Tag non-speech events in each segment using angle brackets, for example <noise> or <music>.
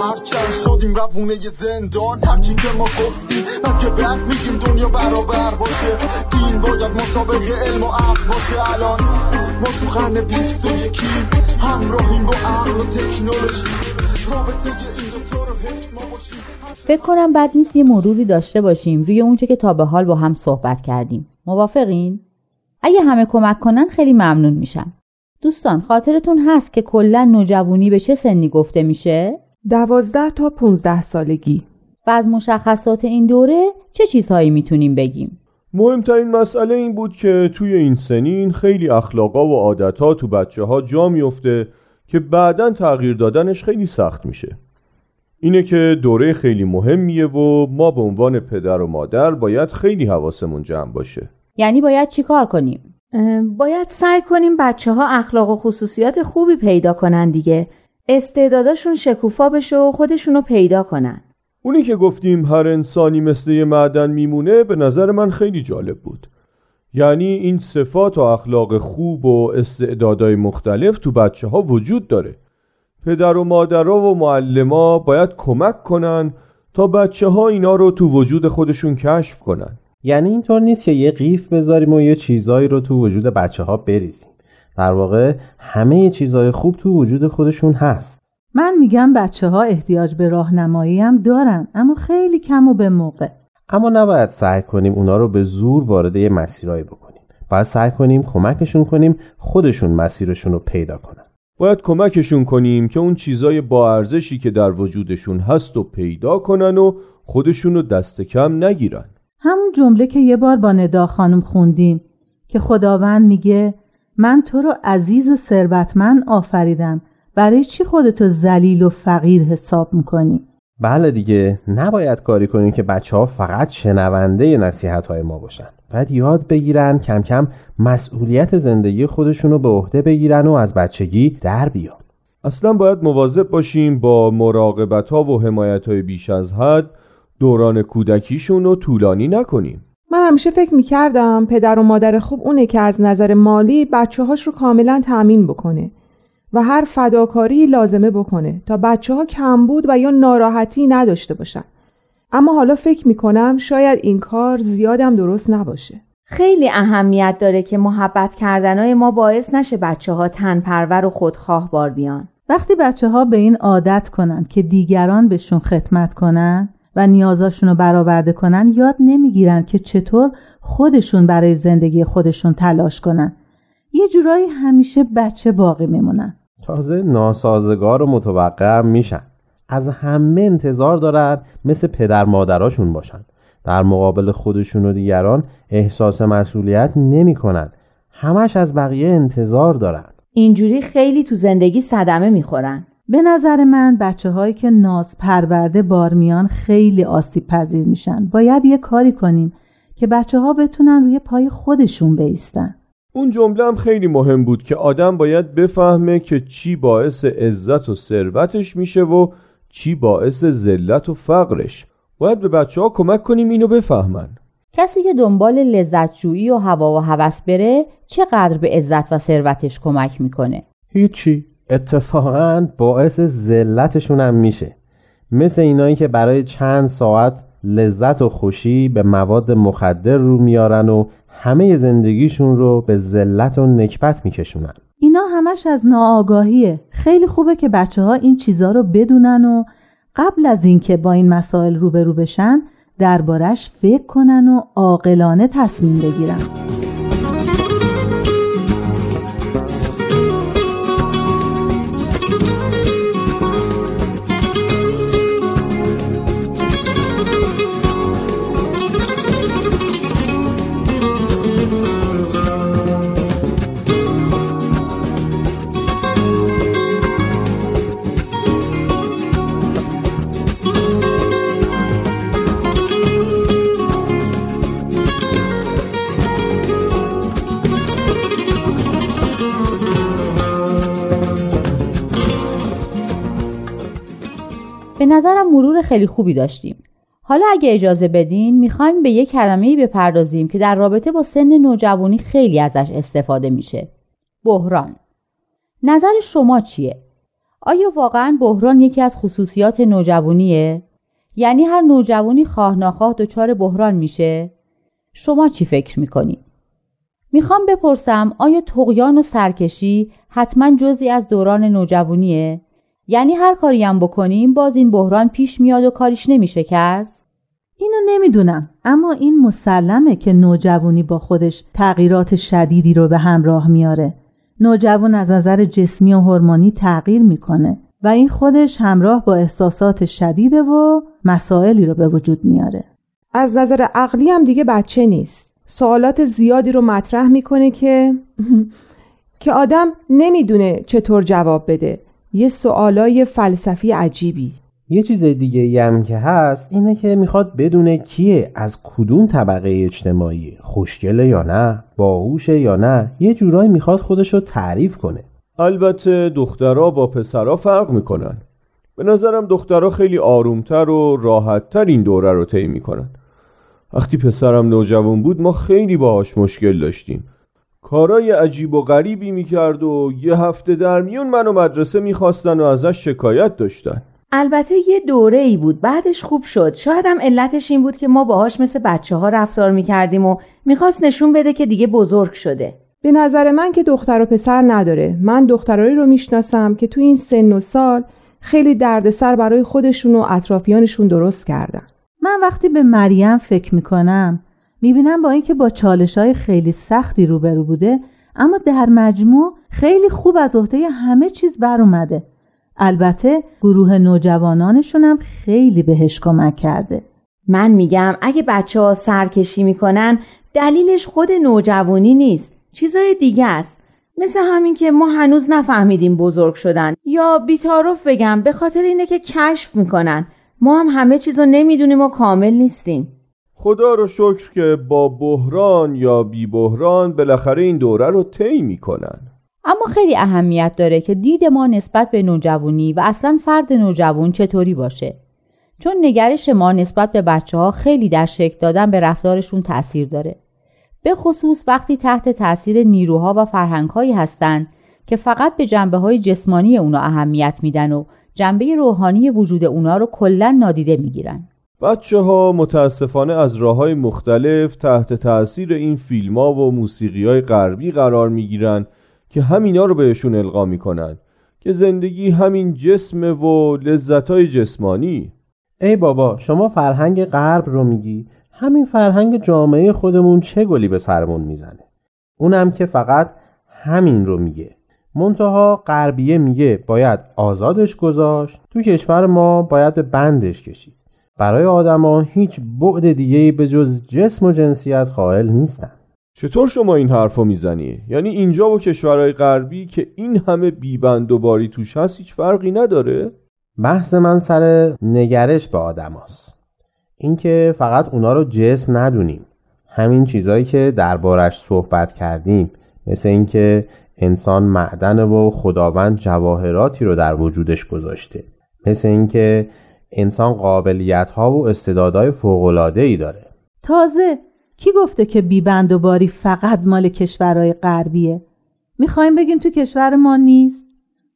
هرچند شدیم روونه زندان. هرچی که ما گفتیم من که بعد میگیم دنیا برابر باشه. دین باید مطابق علم و عقل باشه. الان ما تو قرن بیست و یکیم. همراهیم با عقل و تکنولوژی. رابطه این دوتا رو حفظ ما باشیم. فکر کنم بد نیست یه مروری داشته باشیم. روی اونچه که تا به حال با هم صحبت کردیم. موافقین؟ اگه همه کمک کنن خیلی ممنون میشم. دوستان خاطرتون هست که کلا نوجوانی به چه سنی گفته میشه؟ دوازده تا 15 سالگی. و از مشخصات این دوره چه چیزهایی می‌تونیم بگیم؟ مهمترین مسئله این بود که توی این سنین خیلی اخلاقا و عادتها تو بچه ها جا میفته که بعدا تغییر دادنش خیلی سخت میشه. اینه که دوره خیلی مهمیه و ما به عنوان پدر و مادر باید خیلی حواسمون جمع باشه. یعنی باید چیکار کنیم؟ باید سعی کنیم بچه ها اخلاق و خصوصیات خوبی پیدا کنن دیگه. استعداداشون شکوفا بشه و خودشونو پیدا کنن. اونی که گفتیم هر انسانی مثل یه معدن میمونه به نظر من خیلی جالب بود. یعنی این صفات و اخلاق خوب و استعدادهای مختلف تو بچه ها وجود داره. پدر و مادرها و معلما باید کمک کنن تا بچه ها اینا رو تو وجود خودشون کشف کنن. یعنی اینطور نیست که یه قیف بذاریم و یه چیزایی رو تو وجود بچه ها بریزیم. در واقع همه چیزهای خوب تو وجود خودشون هست. من میگم بچه ها احتیاج به راهنمایی هم دارن اما خیلی کم و به موقع. اما نباید سعی کنیم اونا رو به زور وارد یه مسیرایی بکنیم. باید سعی کنیم کمکشون کنیم خودشون مسیرشون رو پیدا کنن. باید کمکشون کنیم که اون چیزای با ارزشی که در وجودشون هست و پیدا کنن و خودشون رو دست کم نگیرن. همون جمله که یه بار با ندا خانم خوندیم که خداوند میگه من تو رو عزیز و ثروتمند آفریدم. برای چی خودتو ذلیل و فقیر حساب می‌کنی؟ بله دیگه نباید کاری کنیم که بچه ها فقط شنونده نصیحت های ما باشن. باید یاد بگیرن کم کم مسئولیت زندگی خودشون رو به عهده بگیرن و از بچگی در بیان. اصلا باید مواظب باشیم با مراقبت ها و حمایت های بیش از حد دوران کودکیشون رو طولانی نکنیم. من همیشه فکر می‌کردم پدر و مادر خوب اونه که از نظر مالی بچه هاش رو کاملا تأمین بکنه و هر فداکاری لازمه بکنه تا بچه ها کمبود و یا ناراحتی نداشته باشن. اما حالا فکر می‌کنم شاید این کار زیادم درست نباشه. خیلی اهمیت داره که محبت کردنهای ما باعث نشه بچه ها تنپرور و خودخواه بار بیان. وقتی بچه ها به این عادت کنن که دیگران بهشون خدمت کنن و نیازاشون رو برآورده کنن یاد نمی‌گیرن که چطور خودشون برای زندگی خودشون تلاش کنن. یه جورایی همیشه بچه باقی میمونن. تازه ناسازگار و متوقع میشن. از همه انتظار دارن مثل پدر مادراشون باشن. در مقابل خودشون و دیگران احساس مسئولیت نمی‌کنن. همش از بقیه انتظار دارن. اینجوری خیلی تو زندگی صدمه می‌خورن. به نظر من بچه هایی که ناز پرورده بار میان خیلی آسیب پذیر میشن. باید یه کاری کنیم که بچه ها بتونن روی پای خودشون بیستن. اون جمله هم خیلی مهم بود که آدم باید بفهمه که چی باعث عزت و ثروتش میشه و چی باعث ذلت و فقرش. باید به بچه ها کمک کنیم اینو بفهمن. کسی که دنبال لذتجویی و هوا و هوس بره چقدر به عزت و ثروتش کمک می‌کنه؟ هیچی. اتفاقا باعث ذلتشون هم میشه. مثل اینایی که برای چند ساعت لذت و خوشی به مواد مخدر رو میارن و همه زندگیشون رو به ذلت و نکبت میکشونن. اینا همش از ناآگاهیه. خیلی خوبه که بچه ها این چیزا رو بدونن و قبل از اینکه با این مسائل روبرو بشن دربارش فکر کنن و عاقلانه تصمیم بگیرن. نظرم مرور خیلی خوبی داشتیم حالا اگه اجازه بدین می‌خوایم به یک کلمه‌ای بپردازیم که در رابطه با سن نوجوانی خیلی ازش استفاده میشه بحران نظر شما چیه؟ آیا واقعا بحران یکی از خصوصیات نوجوانیه؟ یعنی هر نوجوانی خواه ناخواه دچار بحران میشه؟ شما چی فکر می‌کنید؟ می‌خوام بپرسم آیا تقیان و سرکشی حتما جزی از دوران نوجوانیه؟ یعنی هر کاری هم بکنیم باز این بحران پیش میاد و کاریش نمیشه کرد؟ اینو نمی‌دونم اما این مسلمه که نوجوانی با خودش تغییرات شدیدی رو به همراه میاره. نوجوان از نظر جسمی و هورمونی تغییر می‌کنه و این خودش همراه با احساسات شدیده و مسائلی رو به وجود میاره. از نظر عقلی هم دیگه بچه نیست. سوالات زیادی رو مطرح می‌کنه که <laughs> که آدم نمی‌دونه چطور جواب بده. یه سوالای فلسفی عجیبی. یه چیز دیگه هم که هست اینه که می‌خواد بدونه کیه از کدوم طبقه اجتماعی خوشگله یا نه باهوشه یا نه یه جورایی می‌خواد خودش رو تعریف کنه. البته دخترها با پسرها فرق می‌کنن. به نظرم دخترها خیلی آرومتر و راحتتر این دوره رو طی می‌کنن. وقتی پسرم نوجوان بود ما خیلی باهاش مشکل داشتیم. کارای عجیب و غریبی می‌کرد و یه هفته در میون منو مدرسه می‌خواستن و ازش شکایت داشتن. البته یه دوره ای بود بعدش خوب شد. شاید هم علتش این بود که ما باهاش مثل بچه ها رفتار می‌کردیم و می‌خواست نشون بده که دیگه بزرگ شده. به نظر من که دختر و پسر نداره. من دخترایی رو می‌شناسم که تو این سن و سال خیلی دردسر برای خودشون و اطرافیانشون درست کردن. من وقتی به مریم فکر می‌کنم می‌بینم با اینکه با چالش های خیلی سختی روبرو بوده اما در مجموع خیلی خوب از عهده همه چیز بر اومده البته گروه نوجوانانشون هم خیلی بهش کمک کرده. من میگم اگه بچه ها سرکشی می‌کنن دلیلش خود نوجوانی نیست چیزای دیگه است. مثل همین که ما هنوز نفهمیدیم بزرگ شدن. یا بیتارف بگم به خاطر اینه که کشف می‌کنن. ما هم همه چیزو نمی‌دونیم و کامل نیستیم. خدا رو شکر که با بحران یا بی بحران بالاخره این دوره رو طی می‌کنن. اما خیلی اهمیت داره که دید ما نسبت به نوجوانی و اصلا فرد نوجوان چطوری باشه. چون نگرش ما نسبت به بچه ها خیلی در شکل دادن به رفتارشون تاثیر داره. به خصوص وقتی تحت تاثیر نیروها و فرهنگهایی هستند که فقط به جنبه های جسمانی اونا اهمیت میدن و جنبه روحانی وجود اونا رو کلا نادیده می‌گیرن. بچه ها متاسفانه از راه های مختلف تحت تاثیر این فیلم ها و موسیقی های غربی قرار می‌گیرن که همینا رو بهشون القا می‌کنن که زندگی همین جسم و لذت های جسمانی. ای بابا شما فرهنگ غرب رو میگی؟ همین فرهنگ جامعه خودمون چه گلی به سرمون می‌زنه؟ اونم که فقط همین رو میگه. منتها غربیه میگه باید آزادش گذاشت تو کشور ما باید به بندش کشید. برای آدما هیچ بعد دیگه به جز جسم و جنسیت قائل نیستن. چطور شما این حرفو می‌زنی؟ یعنی اینجا و کشورهای غربی که این همه بیبند و باری توش هست هیچ فرقی نداره؟ بحث من سر نگرش به آدماست. اینکه فقط اونا رو جسم ندونیم. همین چیزایی که دربارش صحبت کردیم. مثل اینکه انسان معدن و خداوند جواهراتی رو در وجودش گذاشته. مثل اینکه انسان قابلیت ها و استعدادهای فوق ای داره. تازه کی گفته که بیبند و باری فقط مال کشورهای غربیه؟ می‌خوایم بگیم تو کشور ما نیست.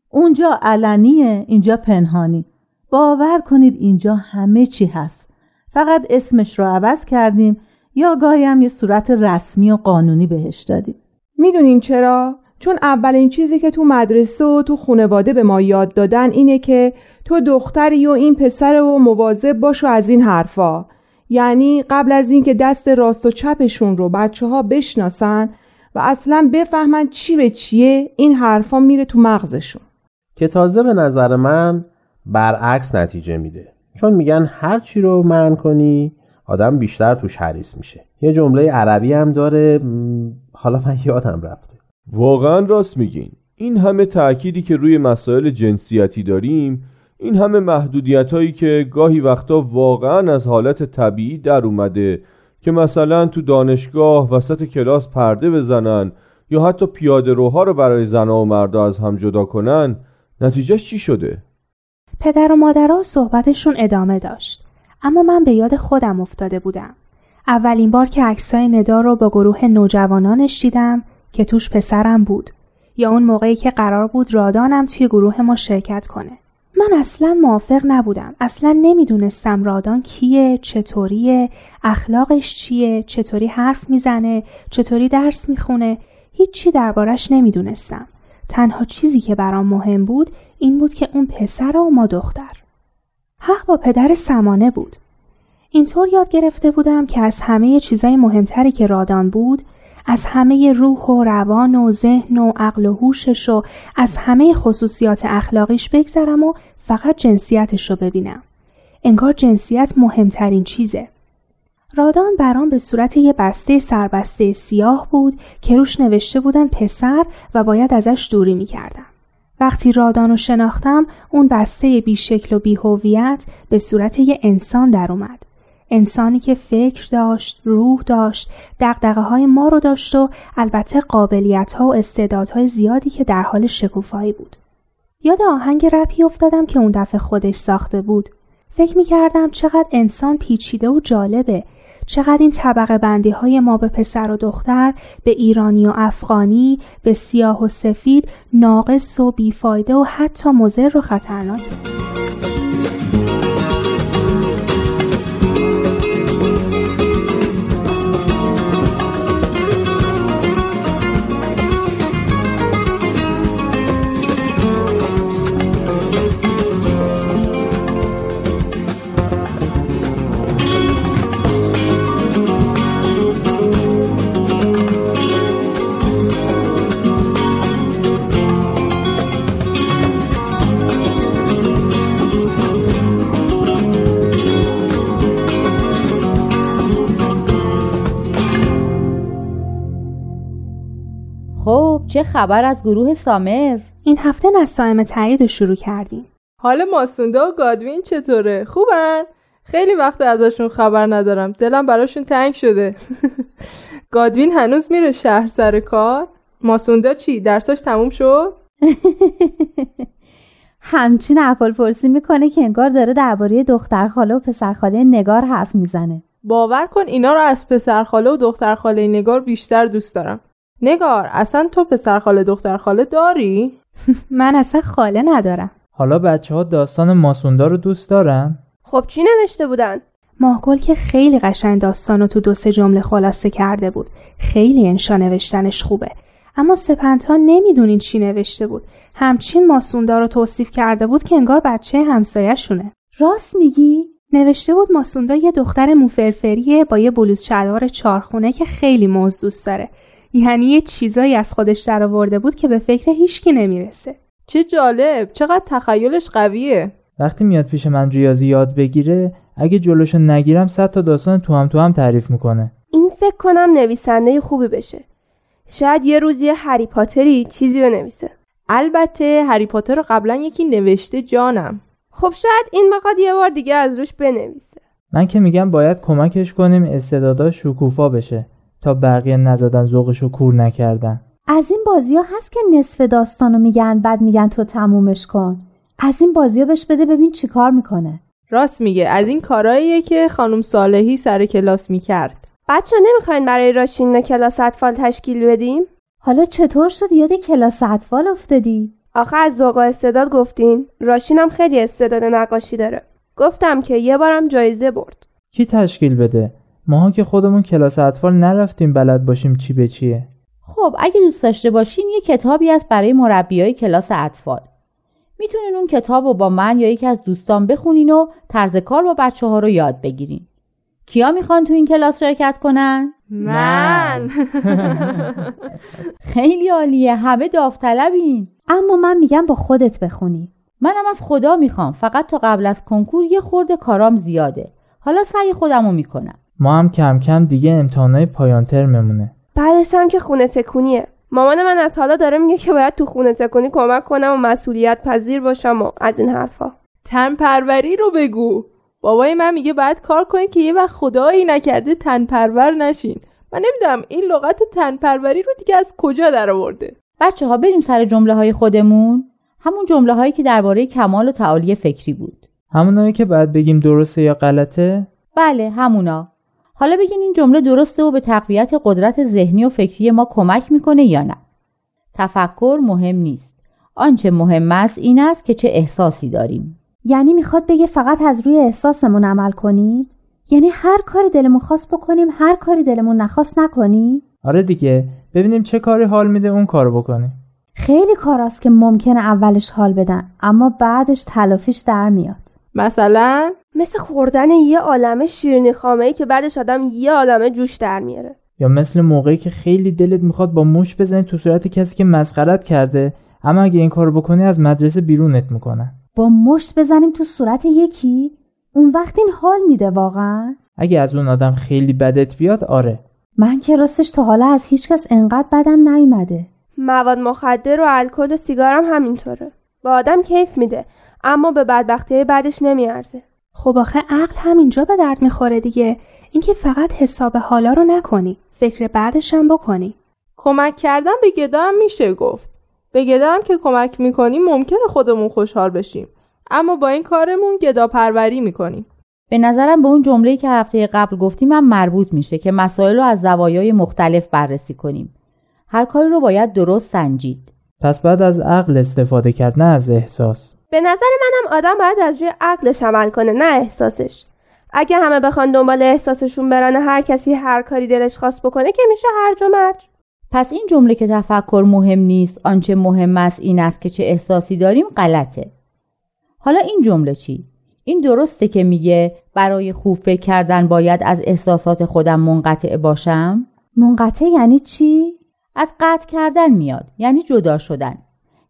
اونجا علنیه اینجا پنهانی. باور کنید اینجا همه چی هست. فقط اسمش رو عوض کردیم یا گاهی هم یه صورت رسمی و قانونی بهش دادیم. می‌دونین چرا؟ چون اولین چیزی که تو مدرسه و تو خانواده به ما یاد دادن اینه که تو دختری و این پسر و مواظب باش و از این حرفا. یعنی قبل از اینکه دست راست و چپشون رو بچه ها بشناسن و اصلا بفهمن چی به چیه این حرفا میره تو مغزشون. که تازه به نظر من برعکس نتیجه میده. چون میگن هر چی رو من کنی آدم بیشتر توش حریص میشه. یه جمله عربی هم داره حالا من یادم رفته. واقعا راست میگین. این همه تأکیدی که روی مسائل جنسیتی داریم این همه محدودیت هایی که گاهی وقتا واقعا از حالت طبیعی در اومده که مثلا تو دانشگاه وسط کلاس پرده بزنن یا حتی پیاده روها رو برای زنها و مردا از هم جدا کنن نتیجهش چی شده؟ پدر و مادرها صحبتشون ادامه داشت. اما من به یاد خودم افتاده بودم. اولین بار که عکسای ندا رو با گروه نوجوانانش دیدم که توش پسرم بود. یا اون موقعی که قرار بود رادانم توی گروه ما شرکت کنه. من اصلا موافق نبودم. اصلا نمی‌دونستم رادان کیه چطوریه اخلاقش چیه چطوری حرف می‌زنه چطوری درس می‌خونه. هیچی دربارش نمی‌دونستم. تنها چیزی که برام مهم بود این بود که اون پسر و ما دختر. حق با پدر سمانه بود. اینطور یاد گرفته بودم که از همه چیزای مهمتری که رادان بود از همه روح و روان و ذهن و عقل و هوشش و از همه خصوصیات اخلاقیش بگذرم و فقط جنسیتش رو ببینم. انگار جنسیت مهمترین چیزه. رادان برام به صورت یه بسته سربسته سیاه بود که روش نوشته بودن پسر و باید ازش دوری می‌کردم. وقتی رادان رو شناختم اون بسته بیشکل و بیهویت به صورت یه انسان در اومد. انسانی که فکر داشت، روح داشت، دقدقه های ما رو داشت و البته قابلیت ها و استعدادهای زیادی که در حال شکوفایی بود. یاد آهنگ رپی افتادم که اون دفعه خودش ساخته بود. فکر می کردم چقدر انسان پیچیده و جالبه. چقدر این طبقه بندی های ما به پسر و دختر، به ایرانی و افغانی، به سیاه و سفید، ناقص و بیفایده و حتی مضر و خطرناکه. خبر از گروه سامر؟ این هفته نسایم تایید رو شروع کردیم. حال ماسوندا و گادوین چطوره؟ خوبن؟ خیلی وقت ازشون خبر ندارم. دلم براشون تنگ شده. <laughs> گادوین هنوز میره شهر سر کار؟ ماسوندا چی؟ درساش تموم شد؟ <laughs> همچین احوال پرسی می‌کنه که انگار داره درباره دختر خاله و پسر خاله نگار حرف می‌زنه. باور کن اینا رو از پسر خاله و دختر خاله نگار بیشتر دوست دارم. نگار اصلا تو پسر خاله دختر خاله داری؟ <laughs> من اصلا خاله ندارم. حالا بچه ها داستان ماسوندا رو دوست دارن؟ خب چی نوشته بودن؟ ماهگل که خیلی قشنگ داستان رو تو دو سه جمله خلاصه کرده بود. خیلی انشا نوشتنش خوبه. اما سپنتا نمی‌دونین چی نوشته بود. همچین ماسوندا رو توصیف کرده بود که انگار بچه همسایه‌شونه. راست میگی؟ نوشته بود ماسوندا یه دختر موفرفریه با یه بلوز شلوار چارخونه که خیلی موز دوست داره. یعنی یه چیزایی از خودش درآورده بود که به فکر هیچکی نمی‌رسه. چه جالب، چقدر تخیلش قویه. وقتی میاد پیش من ریاضی یاد بگیره اگه جلوشو نگیرم صد تا داستان تو هم تو هم تعریف می‌کنه. این فکر کنم نویسنده خوبی بشه. شاید یه روز یه هری پاتری چیزی بنویسه. البته هری پاتر رو قبلا یکی نوشته جانم. خب شاید این بخواد یه بار دیگه از روش بنویسه. من که میگم باید کمکش کنیم استعداداش شکوفا بشه. تا بقیه نزدن ذوقشو کور نکردن. از این بازی ها هست که نصف داستانو میگن بعد میگن تو تمومش کن. از این بازی ها بهش بده ببین چی کار می‌کنه. راست میگه. از این کاراییه که خانم صالحی سر کلاس می‌کرد. بچه نمی‌خواین برای راشین کلاس اطفال تشکیل بدیم؟ حالا چطور شد یاد کلاس اطفال افتادی؟ آخه از ذوق استعداد گفتین. راشینم خیلی استعداد نقاشی داره. گفتم که یه بارم جایزه برد. کی تشکیل بده؟ ماها که خودمون کلاس اطفال نرفتیم بلد باشیم چی به چیه. خب اگه دوست داشته باشین یه کتابی هست برای مربیای کلاس اطفال. می‌تونین اون کتاب رو با من یا یکی از دوستان بخونین و طرز کار با بچه ها رو یاد بگیرین. کیا می‌خوان تو این کلاس شرکت کنن؟ من. <laughs> خیلی عالیه همه داوطلبین. اما من میگم با خودت بخونی. منم از خدا می‌خوام فقط تا قبل از کنکور یه خورده کارام زیاده. حالا سعی خودم رو می‌کنم. ما هم کم کم دیگه امتحانای پایان ترممونه بعدش هم که خونه تکونیه. مامان من از حالا داره میگه که باید تو خونه تکونی کمک کنم و مسئولیت پذیر باشم و از این حرفا. تن پروری رو بگو. بابای من میگه باید کار کنید که یه وقت خدایی نکرده تن پرور نشین. من نمی‌دونم این لغت تن پروری رو دیگه از کجا در آورده بچه ها بریم سر جمله های خودمون. همون جمله هایی که درباره کمال و تعالی فکری بود. همونایی که باید بگیم درسته یا غلطه؟ بله همونا. حالا بگین این جمله درسته و به تقویت قدرت ذهنی و فکری ما کمک می‌کنه یا نه؟ تفکر مهم نیست. آنچه مهم است این است که چه احساسی داریم. یعنی می‌خواد بگه فقط از روی احساسمون عمل کنیم؟ یعنی هر کاری دلمون خواست بکنیم هر کاری دلمون نخواست نکنیم؟ آره دیگه. ببینیم چه کاری حال میده اون کارو بکنیم. خیلی کاراست که ممکنه اولش حال بدن اما بعدش تلافیش در میاد. مثلا مثل خوردن یه عالمه شیرینی خامه ای که بعدش آدم یه عالمه جوش در میاره. یا مثل موقعی که خیلی دلت می‌خواد با موش بزنی تو صورت کسی که مسخرت کرده اما اگه این کارو بکنی از مدرسه بیرونت می‌کنن. با مشت بزنیم تو صورت یکی؟ اون وقت این حال میده واقعا؟ اگه از اون آدم خیلی بدت بیاد آره. من که راستش تا حالا از هیچکس انقدر بدم نیومده. مواد مخدر و الکل و سیگارم همینطوره. با آدم کیف میده اما به بدبختی بعدش نمیارزه. خب آخه عقل همینجا به درد می‌خوره دیگه. اینکه فقط حساب حالا رو نکنی. فکر بعدش هم بکنی. کمک کردن به گدا هم میشه گفت. به گدا هم که کمک می‌کنیم ممکنه خودمون خوشحال بشیم. اما با این کارمون گدا پروری می‌کنیم. به نظرم به اون جمله‌ای که هفته قبل گفتیم هم مربوط میشه که مسائل رو از زوایای مختلف بررسی کنیم. هر کاری رو باید درست سنجید. پس بعد از عقل استفاده کرد نه از احساس. به نظر منم آدم باید از روی عقلش عمل کنه نه احساسش. اگه همه بخوان دنبال احساسشون برن هر کسی هر کاری دلش خواست بکنه که میشه هرج و مرج. پس این جمله که تفکر مهم نیست آنچه مهم است این است که چه احساسی داریم غلطه. حالا این جمله چی؟ این درسته که میگه برای خوب فکر کردن باید از احساسات خودم منقطع باشم؟ منقطع یعنی چی؟ از قطع کردن میاد یعنی جدا شدن.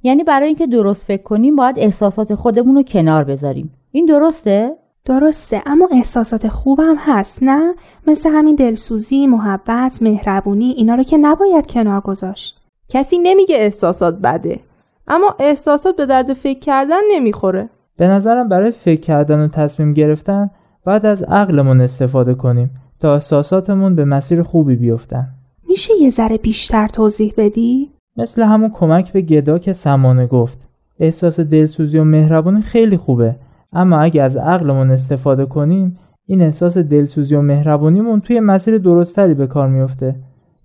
یعنی برای اینکه درست فکر کنیم باید احساسات خودمون رو کنار بذاریم. این درسته؟ درسته اما احساسات خوبم هست نه؟ مثل همین دلسوزی محبت مهربونی اینا رو که نباید کنار گذاشت. کسی نمیگه احساسات بده اما احساسات به درد فکر کردن نمی‌خوره. به نظرم برای فکر کردن و تصمیم گرفتن بعد از عقلمون استفاده کنیم تا احساساتمون به مسیر خوبی بیفتن. میشه یه ذره بیشتر توضیح بدی؟ مثل همون کمک به گدا که سمانه گفت. احساس دلسوزی و مهربانی خیلی خوبه. اما اگه از عقلمون استفاده کنیم این احساس دلسوزی و مهربانیمون توی مسیر درستری به کار میفته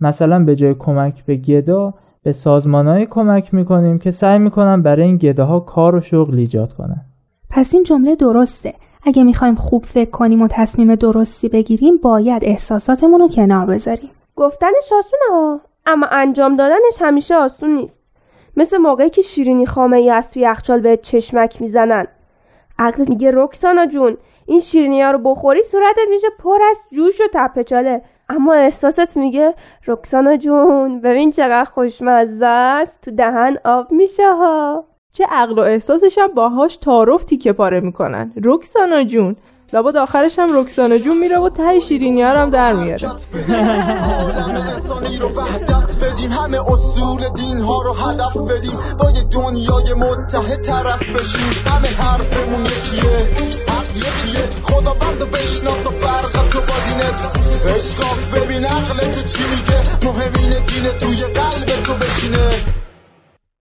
مثلا به جای کمک به گدا به سازمانهای کمک می‌کنیم که سعی می‌کنن برای این گداها کار و شغل ایجاد کنن. پس این جمله درسته. اگه می‌خوایم خوب فکر کنیم و تصمیم درستی بگیریم باید احساساتمون رو کنار بذاریم. گفتنش آسونه اما انجام دادنش همیشه آسون نیست. مثل موقعی که شیرینی خامه ای از توی یخچال به چشمک می‌زنن. عقل میگه رکسانا جون این شیرینی ها رو بخوری صورتت میشه پر از جوش و تپچاله اما احساست میگه رکسانا جون ببین چقدر خوشمزه است تو دهن آب میشه ها. چه عقل و احساسش باهاش تعارف تیکه پاره می‌کنن. رکسانا جون. لابد آخرش هم رکسانا جون میره و ته شیرینی هم در میاره. انسانی رو وحدت بدیم. همه اصول دین ها رو هدف بدیم. با یه دنیای متحد طرف بشیم. همه حرفمون یکیه حق یکیه. خدا بند بشناس و فرق تو با دینت. اشکاف ببین عقل تو چی میگه. مهمین دین توی قلب تو بشینه.